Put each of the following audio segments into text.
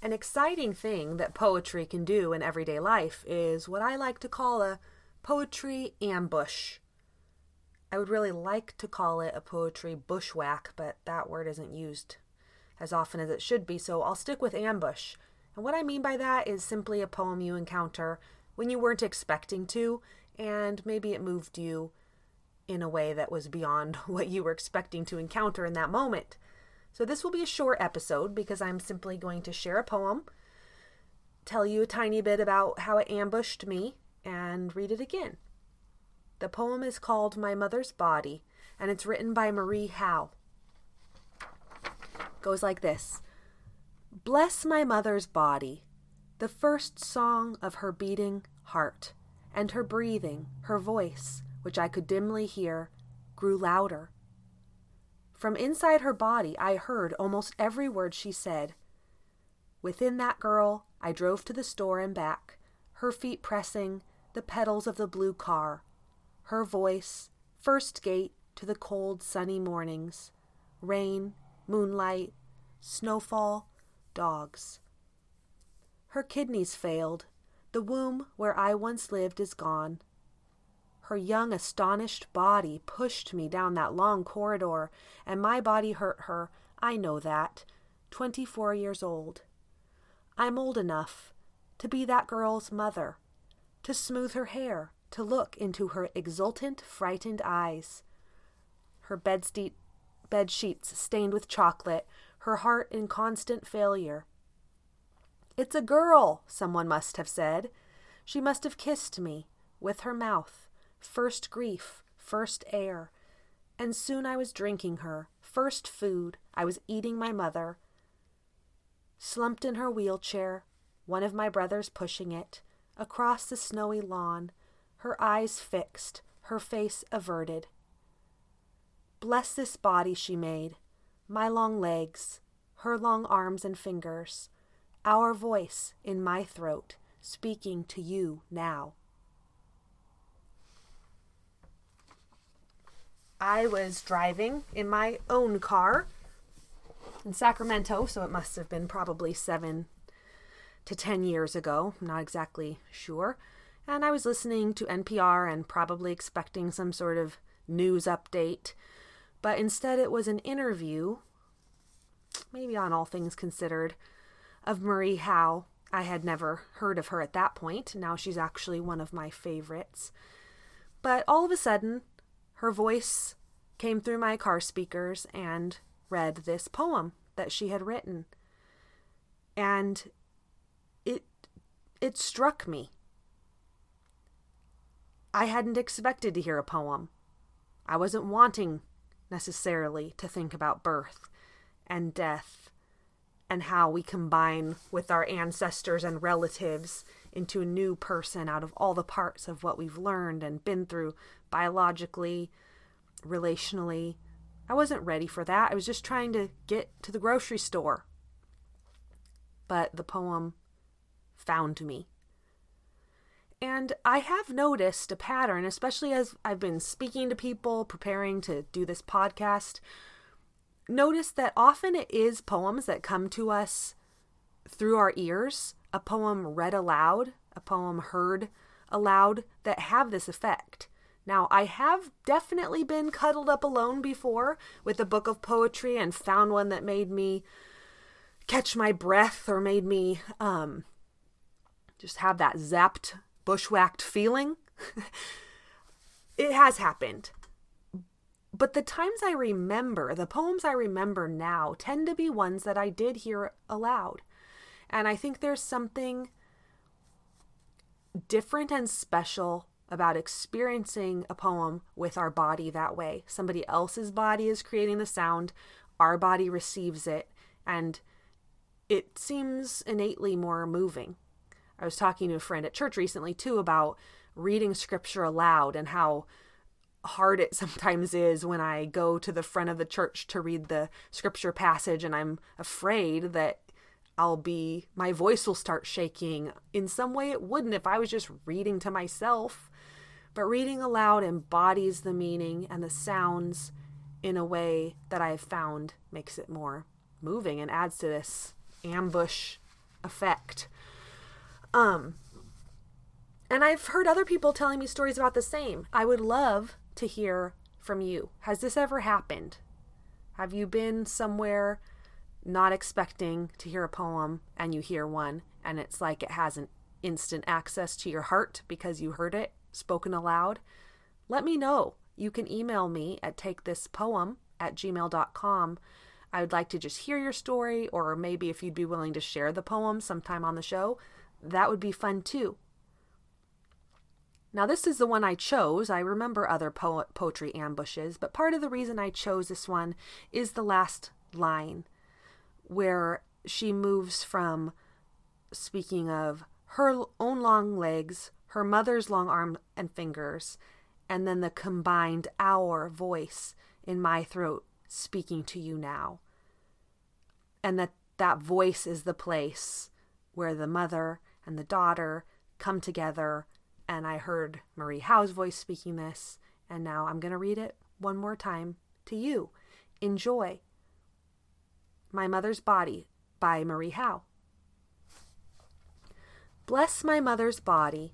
An exciting thing that poetry can do in everyday life is what I like to call a poetry ambush. I would really like to call it a poetry bushwhack, but that word isn't used as often as it should be, so I'll stick with ambush. And what I mean by that is simply a poem you encounter when you weren't expecting to, and maybe it moved you in a way that was beyond what you were expecting to encounter in that moment. So, this will be a short episode because I'm simply going to share a poem, tell you a tiny bit about how it ambushed me, and read it again. The poem is called My Mother's Body, and it's written by Marie Howe. It Goes like this Bless my mother's body, the first song of her beating heart, and her breathing, her voice, which I could dimly hear, grew louder from inside her body, I heard almost every word she said. Within that girl, I drove to the store and back, her feet pressing the pedals of the blue car, her voice, first gate to the cold, sunny mornings, rain, moonlight, snowfall, dogs. Her kidneys failed. The womb where I once lived is gone. Her young, astonished body pushed me down that long corridor, and my body hurt her. I know that. Twenty four years old. I'm old enough to be that girl's mother, to smooth her hair, to look into her exultant, frightened eyes. Her bed, bed sheets stained with chocolate, her heart in constant failure. It's a girl, someone must have said. She must have kissed me with her mouth first grief, first air. And soon I was drinking her, first food, I was eating my mother. Slumped in her wheelchair, one of my brothers pushing it, across the snowy lawn, her eyes fixed, her face averted. Bless this body she made, my long legs, her long arms and fingers, our voice in my throat, speaking to you now. I was driving in my own car in Sacramento, so it must have been probably seven to ten years ago. I'm not exactly sure. And I was listening to NPR and probably expecting some sort of news update. But instead, it was an interview, maybe on All Things Considered, of Marie Howe. I had never heard of her at that point. Now she's actually one of my favorites. But all of a sudden, her voice came through my car speakers and read this poem that she had written. And it it struck me. I hadn't expected to hear a poem. I wasn't wanting necessarily to think about birth and death and how we combine with our ancestors and relatives into a new person out of all the parts of what we've learned and been through biologically, relationally. I wasn't ready for that. I was just trying to get to the grocery store. But the poem found me. And I have noticed a pattern, especially as I've been speaking to people, preparing to do this podcast. Notice that often it is poems that come to us through our ears, a poem read aloud, a poem heard aloud that have this effect. Now, I have definitely been cuddled up alone before with a book of poetry and found one that made me catch my breath or made me um, just have that zapped, bushwhacked feeling. it has happened. But the times I remember, the poems I remember now, tend to be ones that I did hear aloud. And I think there's something different and special about experiencing a poem with our body that way. Somebody else's body is creating the sound, our body receives it, and it seems innately more moving. I was talking to a friend at church recently too about reading scripture aloud and how hard it sometimes is when I go to the front of the church to read the scripture passage and I'm afraid that I'll be, my voice will start shaking. In some way, it wouldn't if I was just reading to myself. But reading aloud embodies the meaning and the sounds in a way that I have found makes it more moving and adds to this ambush effect. Um, and I've heard other people telling me stories about the same. I would love to hear from you. Has this ever happened? Have you been somewhere not expecting to hear a poem and you hear one and it's like it has an instant access to your heart because you heard it spoken aloud? Let me know. You can email me at takethispoem at gmail.com. I would like to just hear your story, or maybe if you'd be willing to share the poem sometime on the show, that would be fun too. Now, this is the one I chose. I remember other po- poetry ambushes, but part of the reason I chose this one is the last line where she moves from speaking of her own long legs, her mother's long arm and fingers, and then the combined our voice in my throat speaking to you now. And that that voice is the place where the mother and the daughter come together. And I heard Marie Howe's voice speaking this, and now I'm going to read it one more time to you. Enjoy. My Mother's Body by Marie Howe. Bless my mother's body,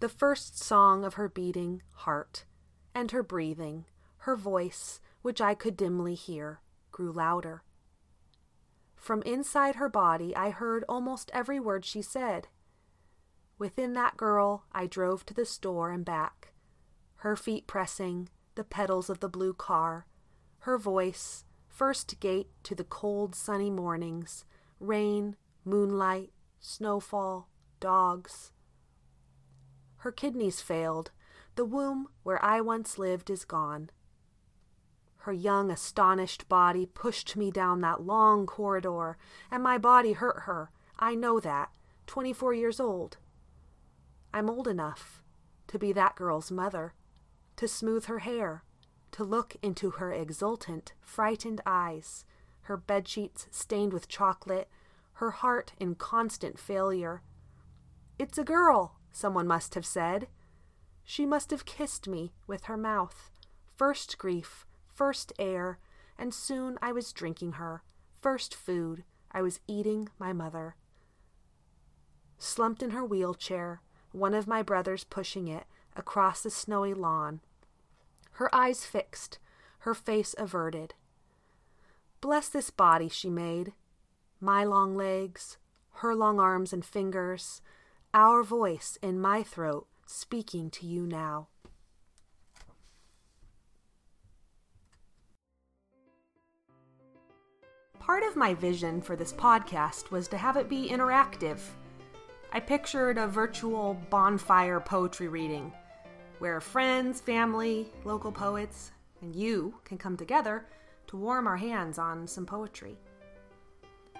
the first song of her beating heart, and her breathing, her voice, which I could dimly hear, grew louder. From inside her body, I heard almost every word she said. Within that girl, I drove to the store and back, her feet pressing the pedals of the blue car, her voice, first gate to the cold, sunny mornings, rain, moonlight, snowfall, dogs. Her kidneys failed. The womb where I once lived is gone. Her young, astonished body pushed me down that long corridor, and my body hurt her. I know that. Twenty four years old. I'm old enough to be that girl's mother, to smooth her hair, to look into her exultant, frightened eyes, her bedsheets stained with chocolate, her heart in constant failure. It's a girl, someone must have said. She must have kissed me with her mouth. First grief, first air, and soon I was drinking her. First food, I was eating my mother. Slumped in her wheelchair, one of my brothers pushing it across the snowy lawn, her eyes fixed, her face averted. Bless this body she made, my long legs, her long arms and fingers, our voice in my throat speaking to you now. Part of my vision for this podcast was to have it be interactive. I pictured a virtual bonfire poetry reading where friends, family, local poets, and you can come together to warm our hands on some poetry.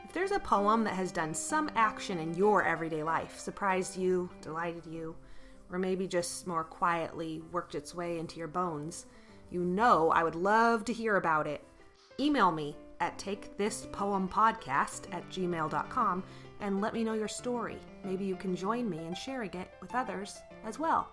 If there's a poem that has done some action in your everyday life, surprised you, delighted you, or maybe just more quietly worked its way into your bones, you know I would love to hear about it. Email me at takethispoempodcast at gmail.com and let me know your story. Maybe you can join me in sharing it with others as well.